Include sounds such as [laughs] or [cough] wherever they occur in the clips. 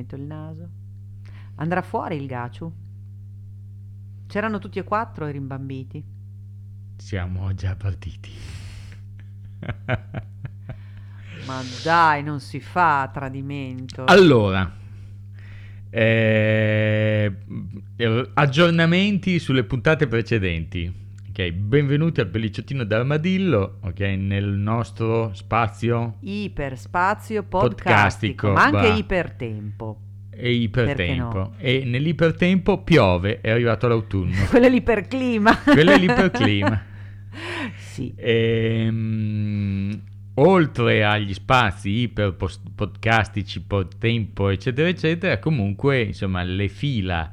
metto il naso. Andrà fuori il Gaciu? C'erano tutti e quattro i rimbambiti. Siamo già partiti. [laughs] Ma dai, non si fa tradimento. Allora, eh, aggiornamenti sulle puntate precedenti. Ok, benvenuti al pellicciottino d'armadillo, ok, nel nostro spazio iperspazio podcastico, podcastico ma anche va. ipertempo. E ipertempo. No? E nell'ipertempo piove, è arrivato l'autunno. [laughs] Quello è l'iperclima. Quello è l'iperclima. [laughs] sì. E, um, oltre agli spazi iper podcastici, tempo, eccetera, eccetera, comunque, insomma, le fila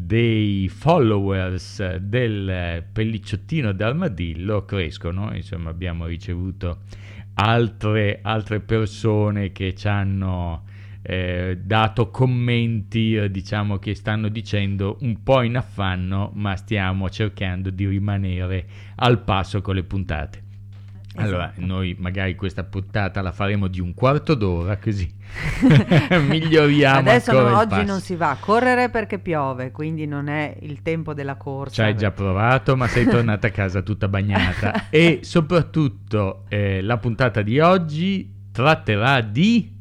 dei followers del pellicciottino d'armadillo crescono, insomma, abbiamo ricevuto altre, altre persone che ci hanno eh, dato commenti, diciamo che stanno dicendo un po' in affanno, ma stiamo cercando di rimanere al passo con le puntate. Allora, noi magari questa puntata la faremo di un quarto d'ora, così [laughs] miglioriamo. Adesso no, oggi non si va a correre perché piove, quindi non è il tempo della corsa. Ci hai già provato, ma sei tornata a casa tutta bagnata. [laughs] e soprattutto eh, la puntata di oggi tratterà di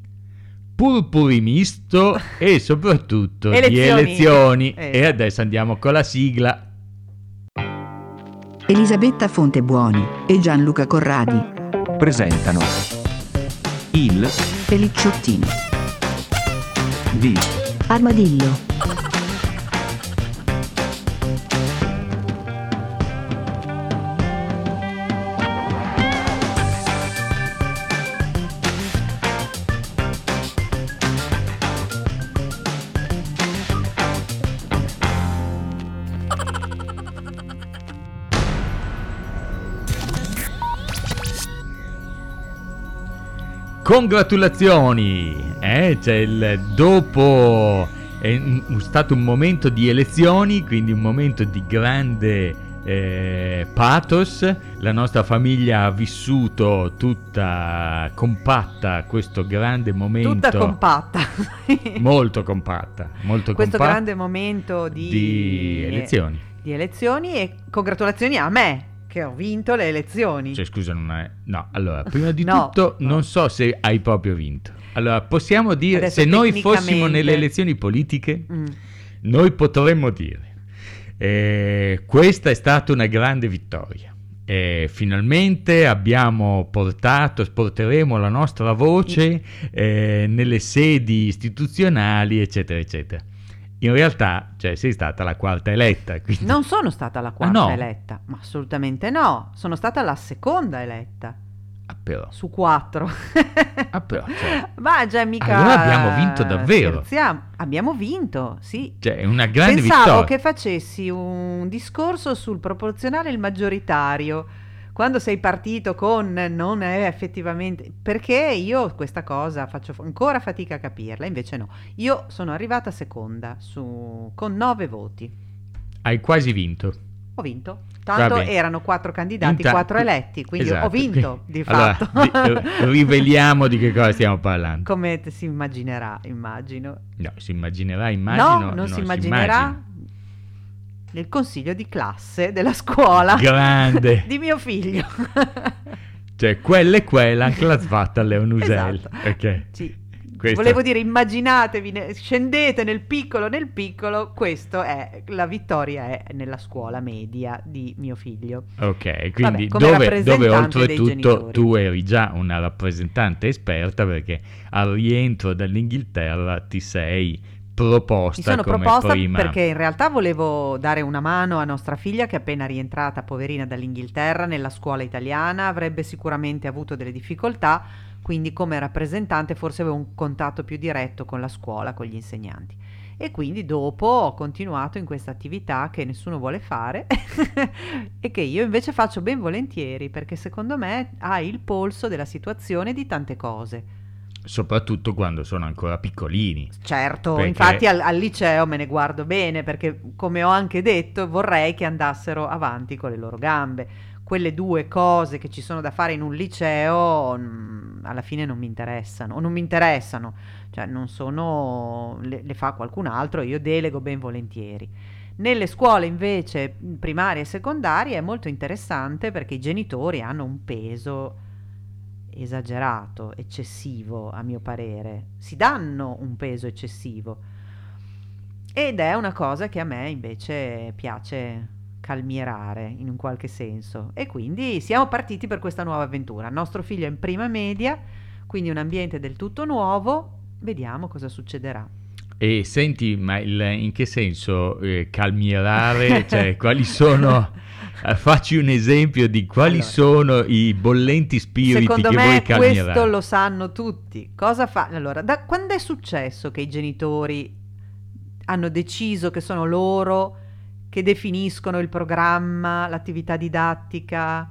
purpuri misto [laughs] e soprattutto elezioni. di elezioni. Esatto. E adesso andiamo con la sigla. Elisabetta Fontebuoni e Gianluca Corradi presentano il Pelicciottino di Armadillo. Congratulazioni! Eh, c'è il dopo è stato un momento di elezioni, quindi un momento di grande eh, pathos. La nostra famiglia ha vissuto tutta compatta questo grande momento. Tutta compatta. molto compatta. Molto questo compatta grande momento di, di elezioni. Di elezioni e congratulazioni a me che ho vinto le elezioni. Cioè, scusa, non è... No, allora, prima di [laughs] no, tutto, no. non so se hai proprio vinto. Allora, possiamo dire, Adesso, se noi fossimo nelle elezioni politiche, mm. noi potremmo dire, eh, questa è stata una grande vittoria. Eh, finalmente abbiamo portato, porteremo la nostra voce eh, nelle sedi istituzionali, eccetera, eccetera. In realtà, cioè, sei stata la quarta eletta. Quindi... Non sono stata la quarta ah, no. eletta, ma assolutamente no. Sono stata la seconda eletta. Ah, però. Su quattro. ah, però. Cioè... [laughs] Ma già mica. Allora abbiamo vinto davvero. Scherziamo. Abbiamo vinto, sì. Cioè, è una grande Pensavo vittoria. Pensavo che facessi un discorso sul proporzionale e il maggioritario quando sei partito con non è effettivamente perché io questa cosa faccio ancora fatica a capirla, invece no. Io sono arrivata seconda su, con nove voti. Hai quasi vinto. Ho vinto. Tanto erano quattro candidati, Inta- quattro eletti, quindi esatto. ho vinto [laughs] di allora, fatto. Di, eh, riveliamo di che cosa stiamo parlando. Come si immaginerà, immagino. No, si immaginerà, immagino. No, non, non si immaginerà. Si nel consiglio di classe della scuola Grande. [laughs] di mio figlio. [laughs] cioè, quella e quella anche la svatta Leonusel. Esatto. Okay. Sì. Questa... Volevo dire, immaginatevi, ne, scendete nel piccolo, nel piccolo, questo è, la vittoria è nella scuola media di mio figlio. Ok, quindi Vabbè, dove, dove oltretutto tu eri già una rappresentante esperta perché al rientro dall'Inghilterra ti sei proposta. Mi sono proposta prima. perché in realtà volevo dare una mano a nostra figlia che è appena rientrata, poverina, dall'Inghilterra nella scuola italiana, avrebbe sicuramente avuto delle difficoltà, quindi come rappresentante forse avevo un contatto più diretto con la scuola, con gli insegnanti. E quindi dopo ho continuato in questa attività che nessuno vuole fare [laughs] e che io invece faccio ben volentieri perché secondo me ha il polso della situazione di tante cose soprattutto quando sono ancora piccolini. Certo, perché... infatti al, al, liceo me ne guardo bene perché come ho anche detto vorrei che andassero avanti con le loro gambe. quelle due cose che ci sono da fare in un liceo mh, alla fine non mi interessano, o non mi interessano, cioè non sono, le, le fa qualcun altro, io delego ben volentieri. Nelle scuole invece primarie e secondarie è molto interessante perché i genitori hanno un peso esagerato, eccessivo a mio parere, si danno un peso eccessivo ed è una cosa che a me invece piace calmierare in un qualche senso. E quindi siamo partiti per questa nuova avventura. Il nostro figlio è in prima media, quindi un ambiente del tutto nuovo. Vediamo cosa succederà. E senti, ma il, in che senso eh, calmierare? cioè, [laughs] quali sono... Eh, facci un esempio di quali allora, sono i bollenti spiriti Secondo che me vuoi calmierare. questo lo sanno tutti. Cosa fa? Allora, da quando è successo che i genitori hanno deciso che sono loro che definiscono il programma, l'attività didattica,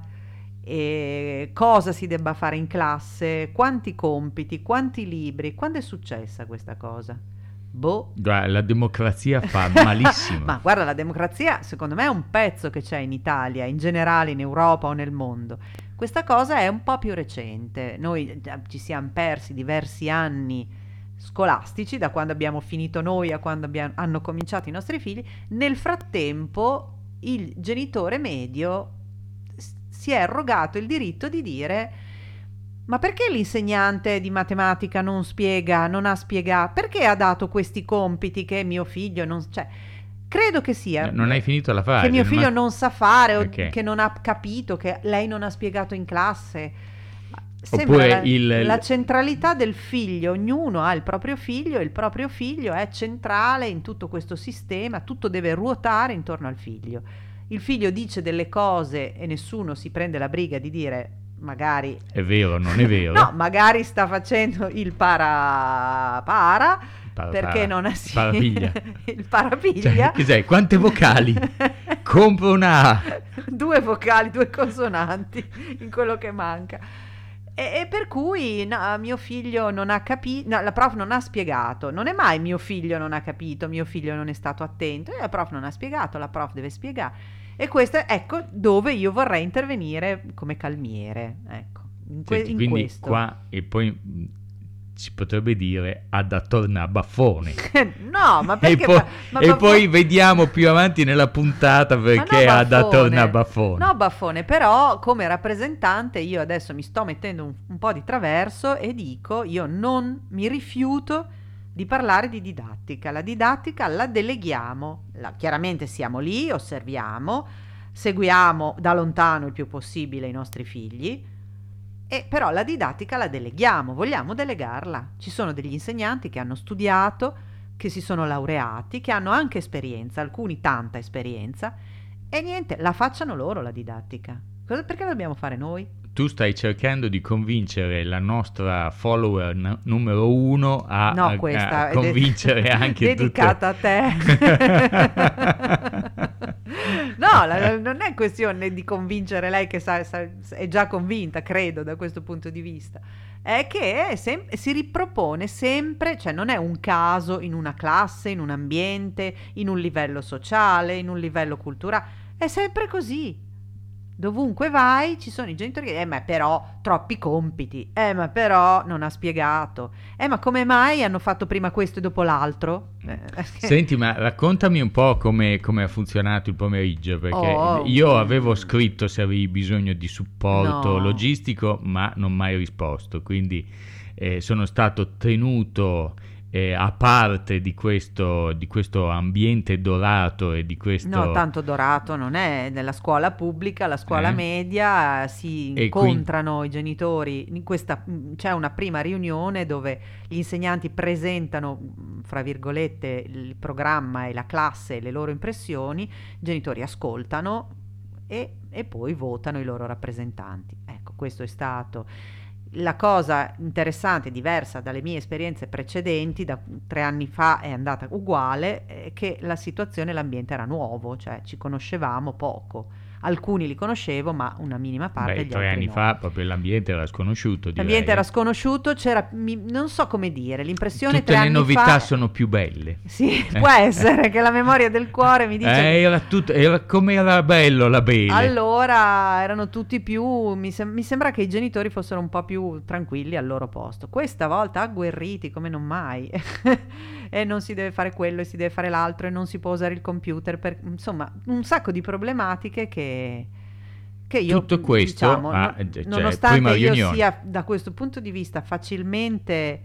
cosa si debba fare in classe, quanti compiti, quanti libri. Quando è successa questa cosa? Boh. La democrazia fa malissimo. [laughs] Ma guarda, la democrazia secondo me è un pezzo che c'è in Italia, in generale in Europa o nel mondo. Questa cosa è un po' più recente. Noi ci siamo persi diversi anni scolastici, da quando abbiamo finito noi a quando abbiamo, hanno cominciato i nostri figli, nel frattempo il genitore medio si è arrogato il diritto di dire ma perché l'insegnante di matematica non spiega, non ha spiegato, perché ha dato questi compiti che mio figlio non... Cioè, credo che sia... Non hai finito la fase. Che mio figlio non, ha... non sa fare o okay. che non ha capito, che lei non ha spiegato in classe Oppure la, il, la centralità del figlio, ognuno ha il proprio figlio e il proprio figlio è centrale in tutto questo sistema, tutto deve ruotare intorno al figlio. Il figlio dice delle cose e nessuno si prende la briga di dire magari... È vero, non è vero. no, magari sta facendo il para... para para, perché para, non ha sì, parapiglia. [laughs] il parapiglia. Cioè, cos'è? Quante vocali? [laughs] Compro una A. due vocali, due consonanti in quello che manca. E, e, per cui no, mio figlio non ha capito, no, la prof non ha spiegato, non è mai mio figlio non ha capito, mio figlio non è stato attento, la prof non ha spiegato, la prof deve spiegare. E questo è, ecco, dove io vorrei intervenire come calmiere, ecco, in, que- Senti, in quindi questo. qua, e poi si potrebbe dire ad a baffone. [laughs] no, ma perché? E, poi, ma, e baffone... poi vediamo più avanti nella puntata perché no, ad a baffone. No, baffone, però come rappresentante io adesso mi sto mettendo un, un po' di traverso e dico io non mi rifiuto di parlare di didattica. La didattica la deleghiamo. La, chiaramente siamo lì, osserviamo, seguiamo da lontano il più possibile i nostri figli e però la didattica la deleghiamo, vogliamo delegarla. Ci sono degli insegnanti che hanno studiato, che si sono laureati, che hanno anche esperienza, alcuni tanta esperienza, e niente, la facciano loro la didattica. Cosa, perché la dobbiamo fare noi? Tu stai cercando di convincere la nostra follower n- numero uno a, no, a, a convincere de- [laughs] anche dedicata tutte... a te. [laughs] no, la, non è questione di convincere lei che sa, sa, è già convinta, credo, da questo punto di vista. È che è sem- si ripropone sempre, cioè non è un caso in una classe, in un ambiente, in un livello sociale, in un livello culturale, è sempre così. Dovunque vai ci sono i genitori che, eh ma però troppi compiti, eh ma però non ha spiegato, eh ma come mai hanno fatto prima questo e dopo l'altro? Eh, [laughs] Senti, ma raccontami un po' come, come, ha funzionato il pomeriggio, perché oh, io avevo scritto se avevi bisogno di supporto no. logistico, ma non mai risposto, quindi eh, sono stato tenuto eh, a parte di questo, di questo, ambiente dorato e di questo... No, tanto dorato non è, nella scuola pubblica, la scuola eh? media si e incontrano quindi... i genitori, in questa, c'è una prima riunione dove gli insegnanti presentano, fra virgolette, il programma e la classe e le loro impressioni, i genitori ascoltano e, e poi votano i loro rappresentanti. Ecco, questo è stato la cosa interessante, diversa dalle mie esperienze precedenti, da tre anni fa è andata uguale, è che la situazione, l'ambiente era nuovo, cioè ci conoscevamo poco. Alcuni li conoscevo, ma una minima parte. Beh, gli tre anni no. fa proprio l'ambiente era sconosciuto. direi. L'ambiente era sconosciuto, c'era, mi- non so come dire, l'impressione Tutte tre le novità fa- sono più belle. Sì, [laughs] può essere che la memoria del cuore mi dice... Eh, era tutto, era come era bello la Bele. Allora erano tutti più. Mi, sem- mi sembra che i genitori fossero un po' più tranquilli al loro posto. Questa volta agguerriti come non mai. [laughs] e non si deve fare quello e si deve fare l'altro e non si può usare il computer. Per... Insomma, un sacco di problematiche che. Che io, Tutto questo, diciamo, ah, cioè, nonostante io riunione. sia da questo punto di vista facilmente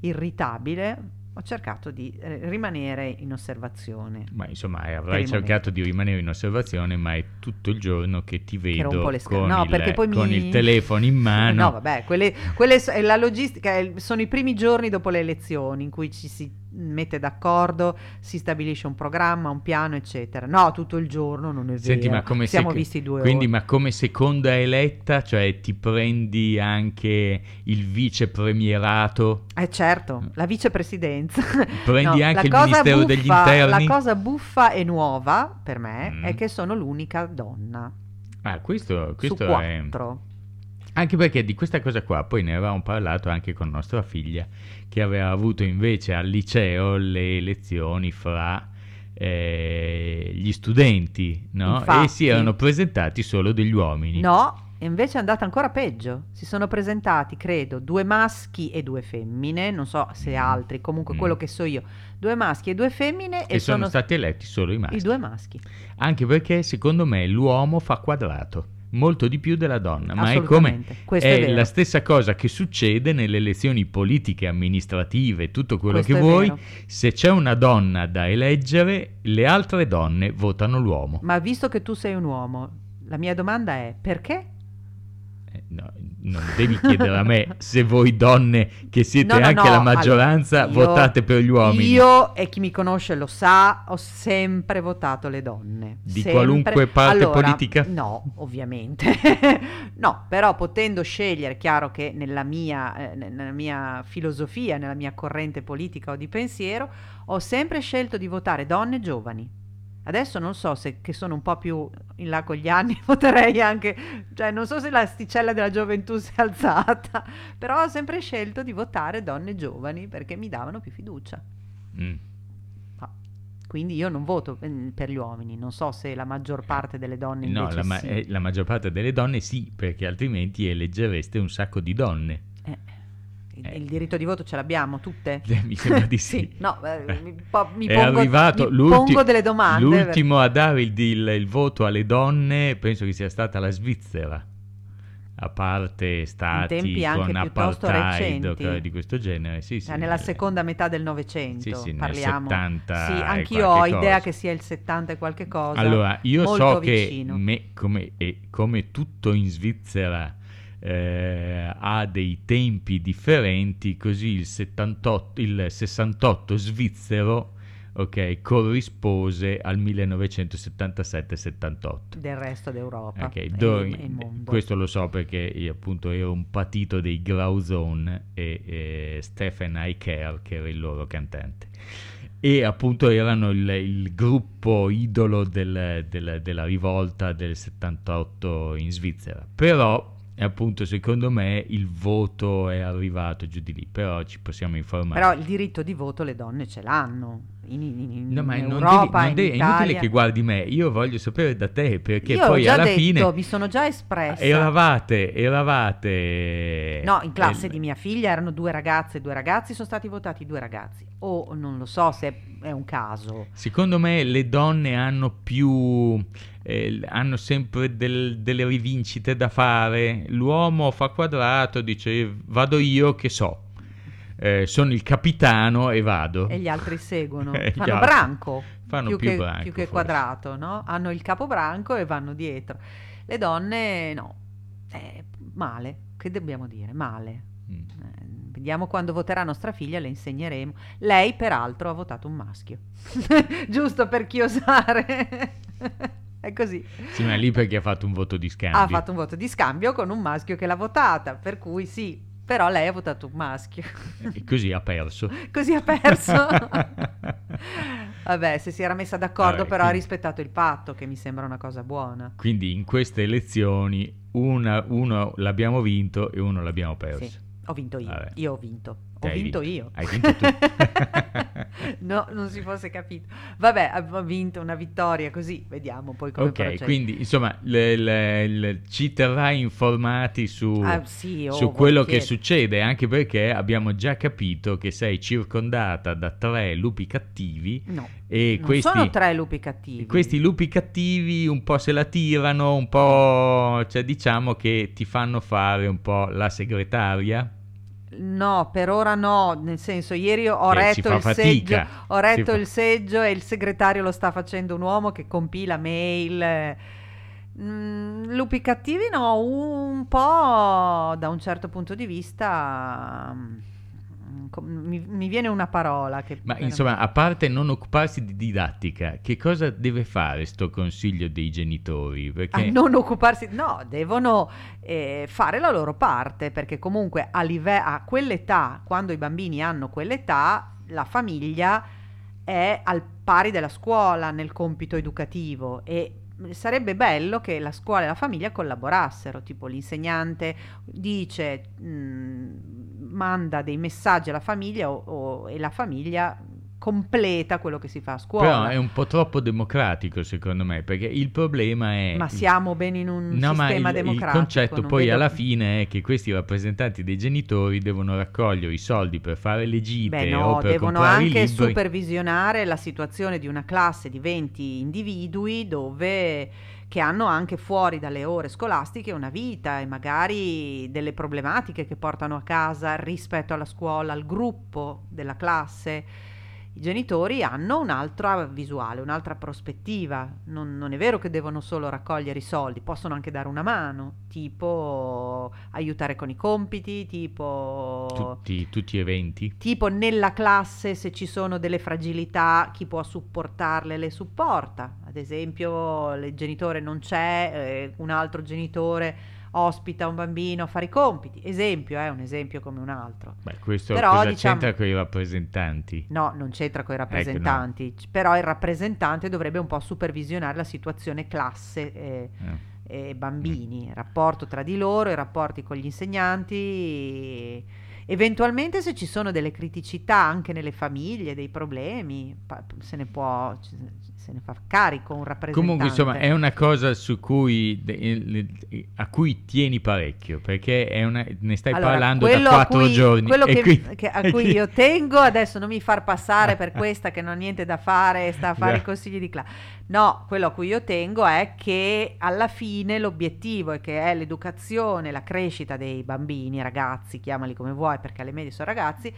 irritabile, ho cercato di eh, rimanere in osservazione. Ma insomma, eh, avrai cercato di rimanere in osservazione, ma è tutto il giorno che ti vedo le scatole. con, No, il, con mi- il telefono in mano. [laughs] No, vabbè, quelle, quelle so- la logistica, è- sono i primi giorni dopo le elezioni in cui ci si mette d'accordo, si stabilisce un programma, un piano, eccetera. No, tutto il giorno non è vero. Senti, ma come Siamo sec- visti due quindi, ore. ma come seconda eletta, cioè ti prendi anche il vicepremierato? Eh certo, la vicepresidenza. [laughs] Prendi No, anche il Ministero degli buffa- Interni? La cosa buffa e nuova per me Mm. è che sono l'unica donna Ah, questo, questo è... quattro. Anche perché di questa cosa qua poi ne avevamo parlato anche con nostra figlia, che aveva avuto invece al liceo le elezioni fra eh, gli studenti, no? Infatti. E si erano presentati solo degli uomini. No, e invece è andata ancora peggio. Si sono presentati, credo, due maschi e due femmine, non so se altri, comunque Mm. quello che so io, due maschi e due femmine E, sono, stati eletti solo i maschi. i due maschi. Anche perché secondo me l'uomo fa quadrato. Molto di più della donna, ma è come questo è è la stessa cosa che succede nelle elezioni politiche, amministrative, tutto quello Questo che vuoi. vero. Se c'è una donna da eleggere, le altre donne votano l'uomo. Ma visto che tu sei un uomo, la mia domanda è perché? Eh, no, non devi chiedere a me se voi donne che siete No, no, anche no, la maggioranza allora, io- votate per gli uomini. Io, e chi mi conosce lo sa, ho sempre votato le donne. Di Sempre. qualunque parte Allora, politica? No, ovviamente. [laughs] no, però potendo scegliere, chiaro che nella mia, eh, nella mia filosofia, nella mia corrente politica o di pensiero, ho sempre scelto di votare donne giovani. Adesso non so se che sono un po' più in là con gli anni, [laughs] voterei anche, cioè non so se l'asticella della gioventù si è alzata, però ho sempre scelto di votare donne giovani perché mi davano più fiducia. Mm. Ah, Quindi io non voto mm, per gli uomini, non so se la maggior parte delle donne No, la, ma- sì. eh, la maggior parte delle donne sì, perché altrimenti eleggereste un sacco di donne. Eh, il, Eh. il diritto di voto ce l'abbiamo tutte? Eh, mi sembra di [laughs] sì. no, eh, mi, po- mi pongo, arrivato mi pongo delle domande. L'ultimo a dare il, il- il voto alle donne penso che sia stata la Svizzera. A parte stati tempi anche apartheid recenti. di questo genere, sì, sì. Eh, nella eh, seconda metà del Novecento, Sì, sì, parliamo. 70 sì, anch'io ho idea cosa. che sia il 70 e qualche cosa. Allora, io molto so vicino. che me- come, come tutto in Svizzera eh, ha dei tempi differenti, così il, 78, il 68 svizzero ok, corrispose al 1977-78. del resto d'Europa Ok, e, do- e il mondo. questo lo so perché io appunto ero un patito dei Grauzone e, e Stephen Aiker che era il loro cantante e appunto erano il, il gruppo idolo del- del- della rivolta del 78 in Svizzera però appunto secondo me il voto è arrivato giù di lì però ci possiamo informare Però il diritto di voto le donne ce l'hanno. In, in- in No, ma non Europa, devi- non in devi- è inutile che guardi me, io voglio sapere da te perché Io poi alla detto, fine mi sono già espressa. eravate, eravate... No, in classe eh, di mia figlia erano due ragazze e due ragazzi, sono stati votati due ragazzi. O non lo so se è un caso. Secondo me le donne hanno più... eh, hanno sempre del- delle rivincite da fare. L'uomo fa quadrato, dice vado io che so. Eh, sono il capitano e vado. E gli altri seguono. [laughs] E gli Fanno altri branco. fanno più, più che, branco, più che quadrato, no? Hanno il capo branco e vanno dietro. Le donne no. Eh, male. Che dobbiamo dire? Male. Mm. Eh, Vediamo quando voterà nostra figlia, le insegneremo. Lei, peraltro, ha votato un maschio. [laughs] Giusto per chiosare. [laughs] È così. Sì, ma è lì perché ha fatto un voto di scambio. Ha fatto un voto di scambio con un maschio che l'ha votata, per cui sì, però lei ha votato un maschio. E così ha perso. [laughs] Così ha perso. [laughs] Vabbè, se si era messa d'accordo, Vabbè, però quindi... ha rispettato il patto, che mi sembra una cosa buona. Quindi in queste elezioni una, uno l'abbiamo vinto e uno l'abbiamo perso. Sì, ho vinto io. Vabbè. Io ho vinto. Ho vinto, vinto, io. Hai vinto tu. [laughs] [laughs] no, non si fosse capito. Vabbè, ho vinto una vittoria così, vediamo poi come Ok, procede. quindi insomma le, le, le, ci terrai informati su, ah, sì, oh, su quello che succede, anche perché abbiamo già capito che sei circondata da tre lupi cattivi. No, e non questi, sono tre lupi cattivi. Questi lupi cattivi un po' se la tirano, un po'... cioè diciamo che ti fanno fare un po' la segretaria No, per ora no, nel senso ieri ho eh, retto, il seggio, ho retto il seggio e il segretario lo sta facendo un uomo che compila mail. Mm, lupi cattivi no, un po' da un certo punto di vista mi, mi, viene una parola che... Ma insomma, a parte non occuparsi di didattica, che cosa deve fare sto consiglio dei genitori? Perché... A non occuparsi... No, devono eh, fare la loro parte, perché comunque a, live- a quell'età, quando i bambini hanno quell'età, la famiglia è al pari della scuola nel compito educativo e sarebbe bello che la scuola e la famiglia collaborassero, tipo l'insegnante dice, mh, mm, manda dei messaggi alla famiglia o, o, e la famiglia completa quello che si fa a scuola. Però è un po' troppo democratico secondo me, perché il problema è... Ma siamo ben in un no, sistema il, democratico. Il concetto poi vedo... alla fine è che questi rappresentanti dei genitori devono raccogliere i soldi per fare le gite Beh, no, o per devono anche supervisionare la situazione di una classe di 20 individui dove che hanno anche fuori dalle ore scolastiche una vita e magari delle problematiche che portano a casa rispetto alla scuola, al gruppo della classe i genitori hanno un'altra visuale, un'altra prospettiva. Non, non, è vero che devono solo raccogliere i soldi, possono anche dare una mano, tipo aiutare con i compiti, tipo... Tutti, tutti eventi. Tipo nella classe se ci sono delle fragilità, chi può supportarle le supporta. Ad esempio il genitore non c'è, eh, un altro genitore ospita un bambino a fare i compiti. Esempio, è eh, un esempio come un altro. Beh, questo però, cosa diciamo, c'entra con i rappresentanti? No, non c'entra con i rappresentanti, ecco, no. però il rappresentante dovrebbe un po' supervisionare la situazione classe eh, eh. e bambini, il rapporto tra di loro, i rapporti con gli insegnanti. Eventualmente se ci sono delle criticità anche nelle famiglie, dei problemi, se ne può, se ne fa carico un rappresentante. Comunque insomma è una cosa su cui, a cui tieni parecchio, perché una, ne stai allora, parlando da quattro cui, giorni. Quello che, qui, che, a cui io tengo, adesso non mi far passare per [laughs] questa che non ha niente da fare, sta a fare yeah. i consigli di classe. No, quello a cui io tengo è che alla fine l'obiettivo è che è l'educazione, la crescita dei bambini, ragazzi, chiamali come vuoi perché alle medie sono ragazzi,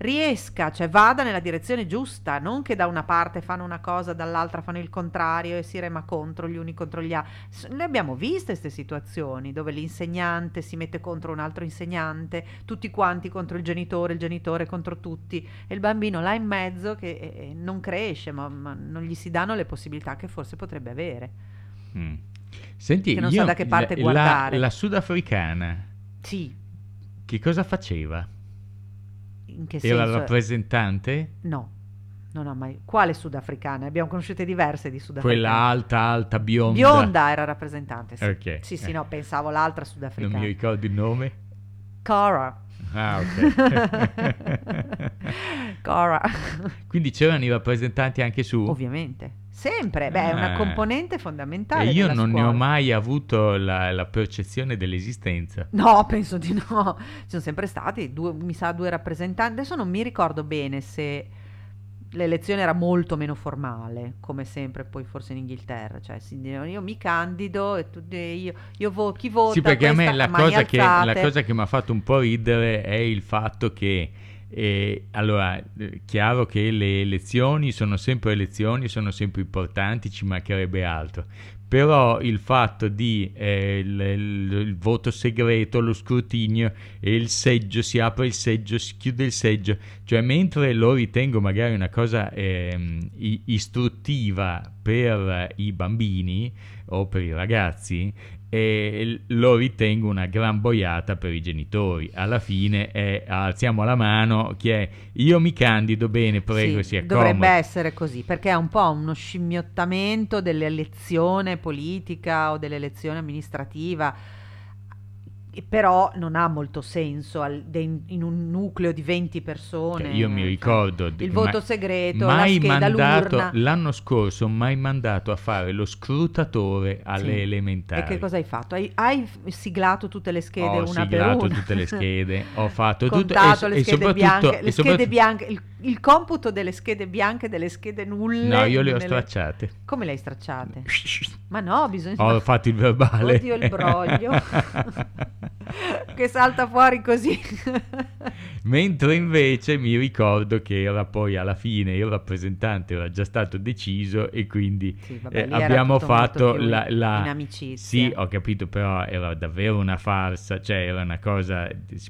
riesca, cioè vada nella direzione giusta, non che da una parte fanno una cosa, dall'altra fanno il contrario e si rema contro gli uni contro gli altri. Noi abbiamo visto queste situazioni dove l'insegnante si mette contro un altro insegnante, tutti quanti contro il genitore, il genitore contro tutti e il bambino là in mezzo che eh, non cresce, ma, ma, non gli si danno le possibilità che forse potrebbe avere. Mm. Senti, che non sa da che parte la, guardare. La, la sudafricana. Sì. Che cosa faceva? In che Era senso? rappresentante? No. Non ho mai. Quale sudafricana? Abbiamo conosciute diverse di sudafricane. Quella alta, alta, bionda. Bionda era rappresentante. Sì, okay. sì, sì, no, pensavo l'altra sudafricana. Non mi ricordo il nome. Cara. Ah, ok. [laughs] Cora. Quindi c'erano i rappresentanti anche su? Ovviamente. Sempre, beh, è una ah. componente fondamentale. E io non scuola. ne ho mai avuto la, la, percezione dell'esistenza. No, penso di no. Ci sono sempre stati, due, mi sa, due rappresentanti. Adesso non mi ricordo bene se l'elezione era molto meno formale, come sempre poi forse in Inghilterra. Cioè, io mi candido e tu, io, io vo, chi vota. Sì, perché a me la cosa, che, la cosa che mi ha fatto un po' ridere è il fatto che e allora, eh, chiaro che le elezioni sono sempre elezioni, sono sempre importanti, ci mancherebbe altro. Però il fatto di eh, il, il, il, voto segreto, lo scrutinio e il seggio, si apre il seggio, si chiude il seggio, cioè mentre lo ritengo magari una cosa eh, istruttiva per i bambini o per i ragazzi, e lo ritengo una gran boiata per i genitori. Alla fine è, alziamo la mano, chi è io mi candido bene, prego, sì, si accomodi. Dovrebbe essere così, perché è un po' uno scimmiottamento dell'elezione politica o dell'elezione amministrativa però non ha molto senso al, de, in un nucleo di 20 persone. Io mi ricordo il voto segreto, mai la scheda, mandato, l'urna. L'anno scorso mai mandato a fare lo scrutatore alle sì. elementari. E che cosa hai fatto? Hai, hai siglato tutte le schede ho una per una? Ho siglato tutte le schede, ho [laughs] fatto tutto e, le e schede bianche, le schede bianche, il, il, computo delle schede bianche, delle schede nulle. No, io le ho nelle... stracciate. Come le hai stracciate? Ma no, bisogna Ho fatto il verbale. Oddio il broglio. [laughs] che salta fuori così. Mentre invece mi ricordo che era poi alla fine il rappresentante era già stato deciso e quindi sì, vabbè, eh, abbiamo fatto la, la, in amicizia. Sì, ho capito, però era davvero una farsa, cioè era una cosa,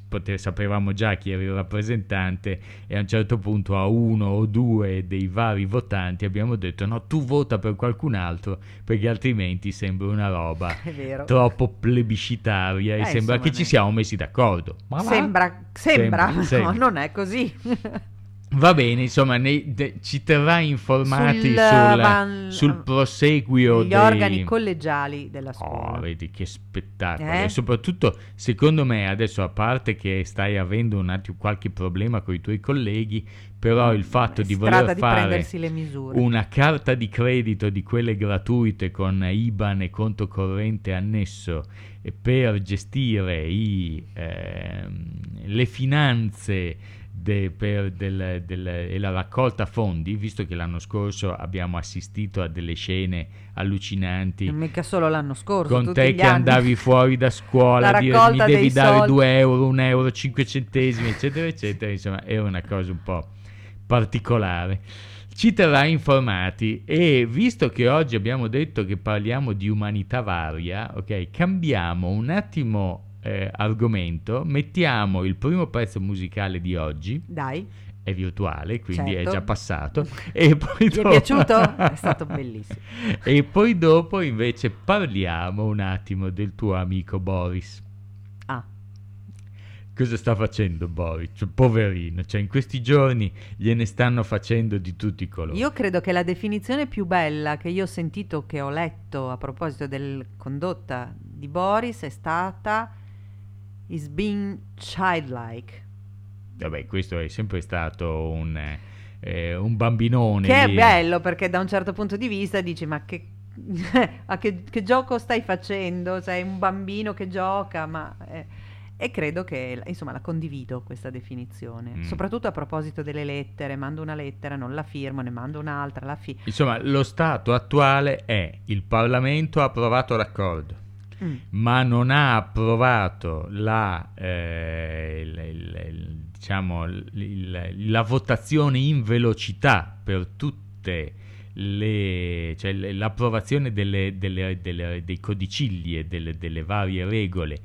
pote- sapevamo già chi era il rappresentante e a un certo punto a uno o due dei vari votanti abbiamo detto no, tu vota per qualcun altro perché altrimenti sembra una roba [laughs] troppo plebiscitaria e eh, sembra insomma, che ci siamo messi d'accordo. Ma sembra, sembra, sembra, sembra. [laughs] no, non è così. [laughs] Va bene, insomma, ne, de, ci terrà informati sul, van, sul proseguio degli dei organi collegiali della scuola. Oh, vedi che spettacolo! Eh? E soprattutto, secondo me, adesso a parte che stai avendo un attimo qualche problema con i tuoi colleghi, però il fatto di voler di fare una carta di credito di quelle gratuite con IBAN e conto corrente annesso per gestire i, eh, le finanze de, per del, del, e la raccolta fondi, visto che l'anno scorso abbiamo assistito a delle scene allucinanti. Non mica solo l'anno scorso. Con te che andavi fuori da scuola dire mi devi dare soldi. 2 euro, 1 euro, 5 centesimi, eccetera, eccetera. Insomma, era una cosa un po' particolare. Ci terrà informati e visto che oggi abbiamo detto che parliamo di umanità varia, ok, cambiamo un attimo eh, argomento, mettiamo il primo pezzo musicale di oggi. Dai. È virtuale, quindi certo. è già passato. [laughs] E poi Ti dopo... è piaciuto? [laughs] È stato bellissimo. e poi dopo invece parliamo un attimo del tuo amico Boris. Ah. Cosa sta facendo Boris? Cioè, poverino, cioè in questi giorni gliene stanno facendo di tutti i colori. Io credo che la definizione più bella che io ho sentito, che ho letto a proposito della condotta di Boris è stata is being childlike. Vabbè, questo è sempre stato un, eh, un bambinone. Che è bello perché da un certo punto di vista dici ma che, [laughs] ma che, che gioco stai facendo? Sei un bambino che gioca, ma... Eh, e credo che, insomma, la condivido questa definizione, mm. soprattutto a proposito delle lettere, mando una lettera, non la firmo, ne mando un'altra, la firmo. Insomma, lo stato attuale è il Parlamento ha approvato l'accordo, mm. ma non ha approvato la, eh, il, il, il, diciamo, la votazione in velocità per tutte le, cioè l'approvazione delle, delle, delle, dei codicilli e delle, delle varie regole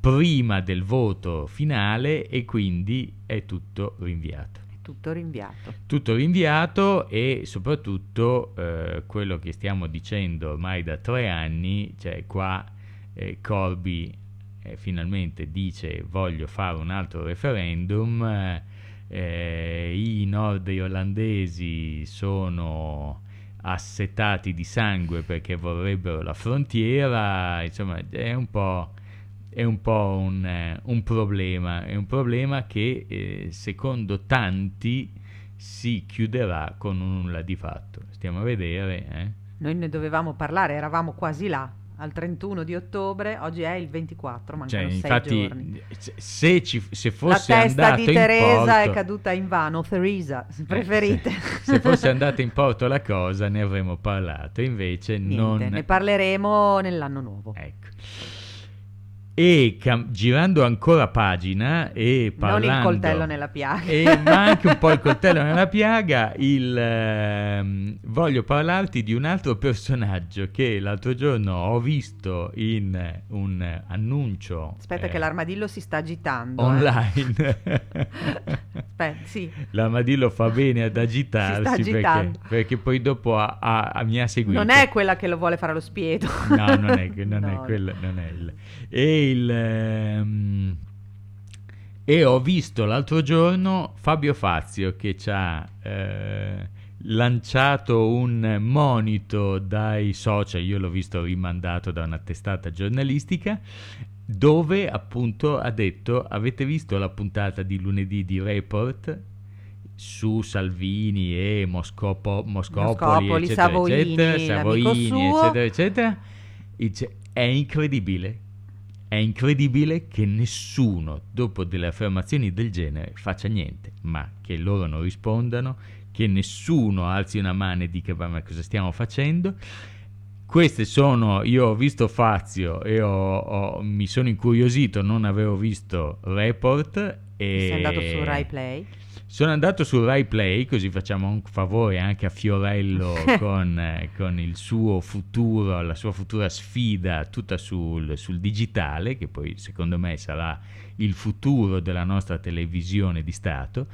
prima del voto finale e quindi è tutto rinviato. Tutto rinviato. Tutto rinviato e soprattutto eh, quello che stiamo dicendo ormai da tre anni, cioè qua eh, Corby eh, finalmente dice voglio fare un altro referendum, eh, i nord irlandesi sono assetati di sangue perché vorrebbero la frontiera, insomma è un po' è un po' un, eh, un, problema, è un problema che eh, secondo tanti si chiuderà con un nulla di fatto. Stiamo a vedere. Eh. Noi ne dovevamo parlare, eravamo quasi là. Al 31 di ottobre, oggi è il 24, mancano cioè, sei infatti, giorni. Se, ci, se fosse La testa di Teresa porto, è caduta in vano, Teresa, se preferite. Se, se fosse [laughs] andata in porto la cosa ne avremmo parlato, invece Niente, non... Ne parleremo nell'anno nuovo. Ecco. E cam- girando ancora pagina e parlando... Non il coltello nella piaga. E, ma anche un po' il [laughs] coltello nella piaga, il, ehm, voglio parlarti di un altro personaggio che l'altro giorno ho visto in un annuncio... Aspetta eh, che l'armadillo si sta agitando. Online. [laughs] Aspetta, sì. L'armadillo fa bene ad agitarsi perché, perché, poi dopo ha, ha, mi ha seguito. Non è quella che lo vuole fare allo spiedo. No, non è, non [laughs] no. è quella, non è il... E il ehm, e ho visto l'altro giorno Fabio Fazio che ci ha eh, lanciato un monito dai social, io l'ho visto rimandato da una testata giornalistica, dove appunto ha detto avete visto la puntata di lunedì di Report su Salvini e Moscopo, Moscopoli, Moscopoli eccetera, Savoini, eccetera, Savoini, eccetera, eccetera, dice, è incredibile è incredibile che nessuno, dopo delle affermazioni del genere, faccia niente, ma che loro non rispondano, che nessuno alzi una mano e dica ma cosa stiamo facendo. Queste sono, io ho visto Fazio e ho, ho, mi sono incuriosito, non avevo visto Report. E... Sei andato su Rai Play? Sono andato su Rai Play, così facciamo un favore anche a Fiorello [laughs] con, eh, con, il suo futuro, la sua futura sfida tutta sul, sul, digitale, che poi secondo me sarà il futuro della nostra televisione di Stato,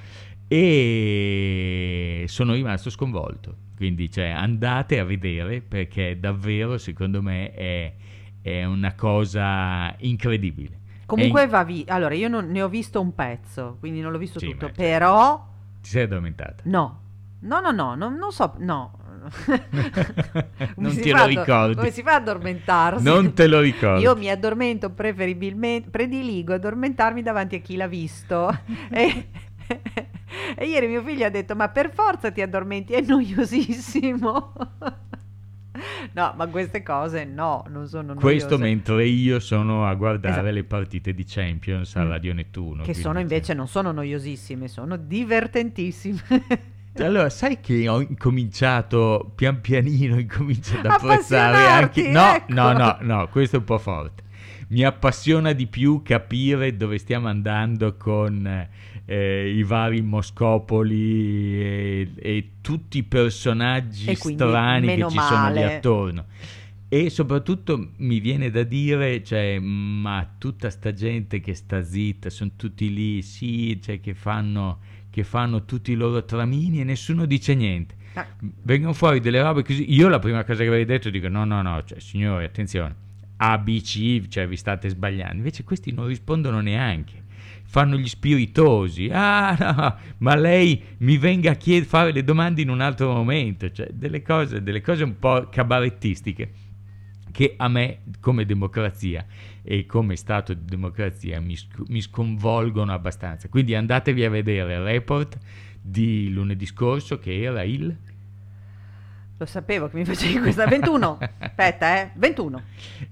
e sono rimasto sconvolto. Quindi cioè, andate a vedere perché davvero secondo me è, è una cosa incredibile. Comunque in... va via. Allora, io non, ne ho visto un pezzo, quindi non l'ho visto sì, tutto, però... Ti sei addormentata? No. No, no, no, no non so, no. [laughs] [laughs] non te lo ricordi. Come si fa ad addormentarsi? Non te lo ricordo. Io mi addormento preferibilmente, prediligo addormentarmi davanti a chi l'ha visto. [laughs] e, e ieri mio figlio ha detto, ma per forza ti addormenti, è noiosissimo. No, ma queste cose no, non sono noiose. Questo mentre io sono a guardare esatto. le partite di Champions a mm. Radio Nettuno. Che sono invece non sono noiosissime, sono divertentissime. Allora, sai che ho incominciato pian pianino, incominciato ad apprezzare anche... No, ecco. no, no, no, questo è un po' forte. Mi appassiona di più capire dove stiamo andando con eh, i vari Moscopoli e, e tutti i personaggi strani che ci sono lì attorno. E soprattutto mi viene da dire, cioè, ma tutta sta gente che sta zitta, sono tutti lì, sì, cioè, che fanno, che fanno tutti i loro tramini e nessuno dice niente. Ah. Vengono fuori delle robe così. Io la prima cosa che avrei detto dico: no, no, no, cioè, signori, attenzione, ABC, cioè vi state sbagliando. Invece questi non rispondono neanche fanno gli spiritosi. Ah, no, ma lei mi venga a chied- fare le domande in un altro momento. Cioè, delle cose, delle cose un po' cabarettistiche che a me, come democrazia e come Stato di democrazia, mi, sc- mi sconvolgono abbastanza. Quindi andatevi a vedere il report di lunedì scorso, che era il lo sapevo che mi facevi questa. 21. Aspetta, eh. 21.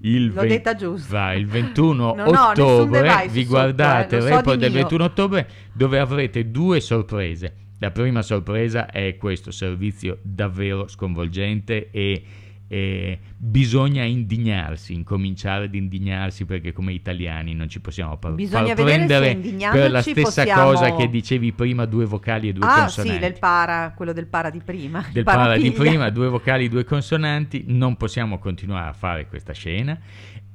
Il L'ho ve- detta giusto. Va, il 21 [laughs] ottobre vi guardate sotto, eh, il report so del 21 ottobre dove avrete due sorprese. La prima sorpresa è questo servizio davvero sconvolgente e eh, bisogna indignarsi, incominciare ad indignarsi perché come italiani non ci possiamo par- bisogna far prendere per la stessa possiamo... cosa che dicevi prima, due vocali e due ah, consonanti. Ah sì, del para, quello del para di prima. Del para di prima, due vocali, e due consonanti, non possiamo continuare a fare questa scena.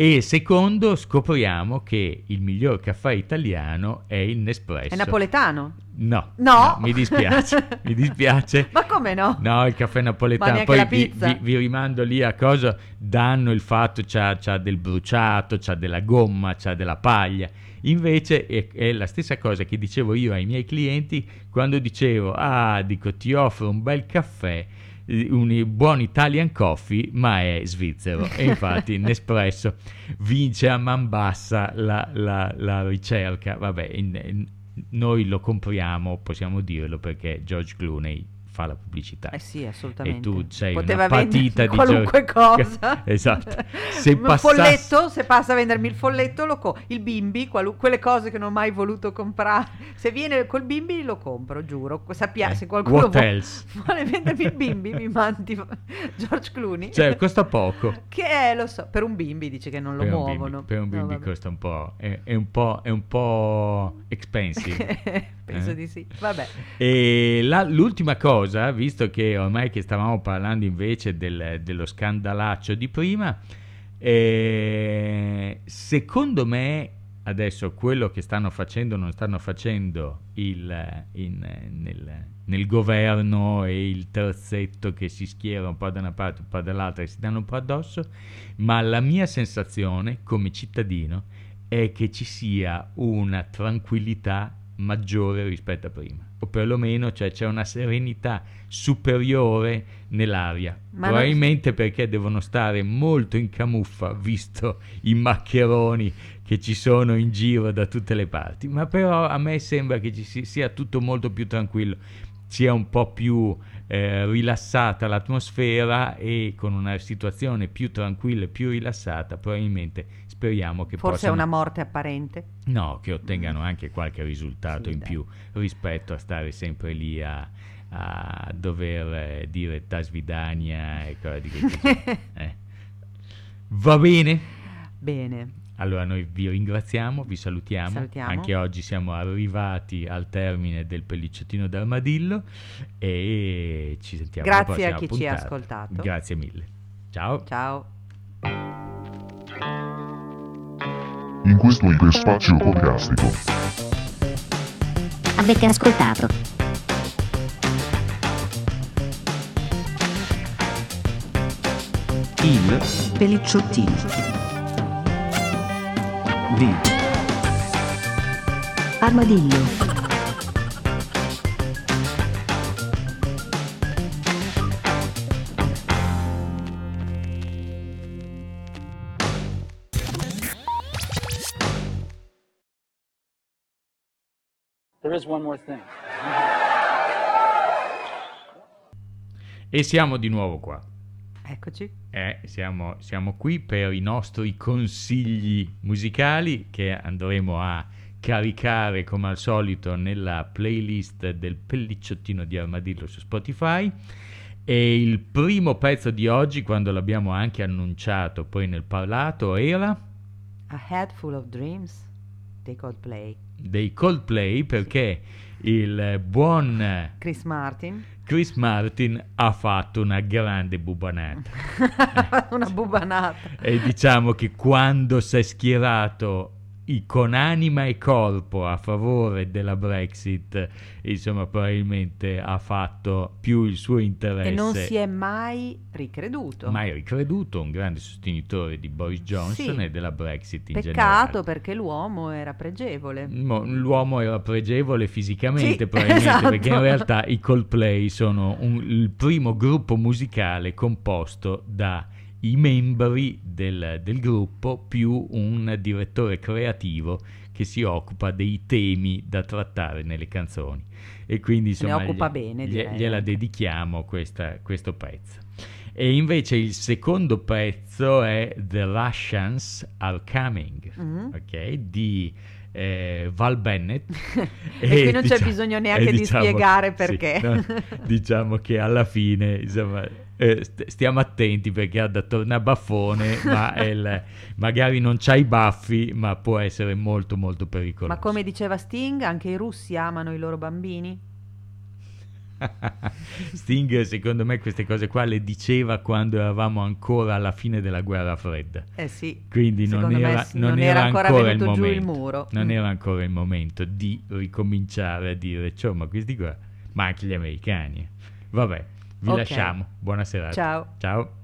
E secondo, scopriamo che il miglior caffè italiano è il Nespresso. È napoletano? No, no. no mi dispiace, [laughs] mi dispiace. Ma come no? No, il caffè napoletano. Poi vi, vi, vi, rimando lì a cosa danno il fatto c'ha, c'ha del bruciato, c'ha della gomma, c'ha della paglia. Invece è, è, la stessa cosa che dicevo io ai miei clienti quando dicevo, ah, dico, ti offro un bel caffè, un buon Italian coffee, ma è svizzero. E infatti [laughs] Nespresso vince a man bassa la, la, la ricerca. Vabbè, in, in, noi lo compriamo, possiamo dirlo, perché George Clooney fa la pubblicità. Eh sì, assolutamente. E tu sei Poteva una patita di qualunque gio- cosa. [laughs] esatto. Se [laughs] Un passasse- folletto, se passa a vendermi il folletto, lo co- il bimbi, qualu- quelle cose che non ho mai voluto comprare. Se viene col bimbi lo compro, giuro. Sappia, Eh, se qualcuno vuole, [laughs] vuole vendermi il bimbi, mi mandi George Clooney. Cioè, costa poco. Che è, lo so, per un bimbi dice che non lo per un muovono. bimbi, per un No, bimbi vabbè. costa un po', è, è un po', è un po' expensive. Penso Eh? di sì. Vabbè. E la- l'ultima cosa, visto che ormai che stavamo parlando invece del- dello scandalaccio di prima, eh, secondo me adesso quello che stanno facendo non stanno facendo il, in- nel, nel governo e il terzetto che si schiera un po' da una parte un po' dall'altra e si danno un po' addosso, ma la mia sensazione come cittadino è che ci sia una tranquillità maggiore rispetto a prima, o perlomeno cioè, c'è una serenità superiore nell'aria, Ma non- probabilmente perché devono stare molto in camuffa, visto i maccheroni che ci sono in giro da tutte le parti, ma però a me sembra che ci si- sia tutto molto più tranquillo, sia un po' più eh, rilassata l'atmosfera e con una situazione più tranquilla e più rilassata, probabilmente speriamo che Forse è possano... una morte apparente. No, che ottengano anche qualche risultato Sì, in dai. più rispetto a stare sempre lì a, a dover eh, dire Tasvidania e cose di questo [laughs] eh. Va bene? Bene. Allora noi vi ringraziamo, vi salutiamo. Salutiamo. Anche oggi siamo arrivati al termine del pellicciottino d'armadillo e ci sentiamo Grazie a chi ci ha puntata. ascoltato. Grazie mille. Ciao. Ciao. In questo iperspazio podcastico. Avete ascoltato Il Pelicciottini. di Armadillo. Is one more thing. [laughs] E siamo di nuovo qua. Eccoci. Eh, siamo, siamo qui per i nostri consigli musicali che andremo a caricare come al solito nella playlist del pellicciottino di Armadillo su Spotify. E il primo pezzo di oggi, quando l'abbiamo anche annunciato poi nel parlato, era A Head Full of Dreams dei Coldplay. Dei Coldplay perché il buon Chris Martin. Chris Martin ha fatto una grande bubanata. [laughs] Una bubanata. E diciamo che quando si è schierato con anima e corpo a favore della Brexit, insomma, probabilmente ha fatto più il suo interesse. E non si è mai ricreduto. mai ricreduto, un grande sostenitore di Boris Johnson Sì. e della Brexit in Peccato generale. perché l'uomo era pregevole. Mo- L'uomo era pregevole fisicamente, Sì, [laughs] probabilmente, esatto. perché in realtà i Coldplay sono un- il primo gruppo musicale composto da i membri del, del gruppo più un direttore creativo che si occupa dei temi da trattare nelle canzoni. E quindi insomma occupa gli- bene, gli- gliela dedichiamo questa- questo pezzo. E invece il secondo pezzo è The Russians Are Coming, Mhm. ok? Di eh, Val Bennett. [laughs] E qui non c'è diciamo- bisogno [laughs] neanche e di diciamo- spiegare sì, perché. no, [laughs] diciamo che alla fine, insomma, eh, st- stiamo attenti perché ha da tornabaffone, ma il- magari non c'ha i baffi, ma può essere molto molto pericoloso. Ma come diceva Sting, anche i russi amano i loro bambini? [laughs] Sting, secondo me, queste cose qua le diceva quando eravamo ancora alla fine della guerra fredda. Eh sì. Quindi non era, non non era ancora ancora il giù il momento. muro. Non Mm. era ancora il momento di ricominciare a dire, ciao, ma questi qua, ma anche gli americani. Vabbè, vi Ok. lasciamo. Buona serata. Ciao. Ciao.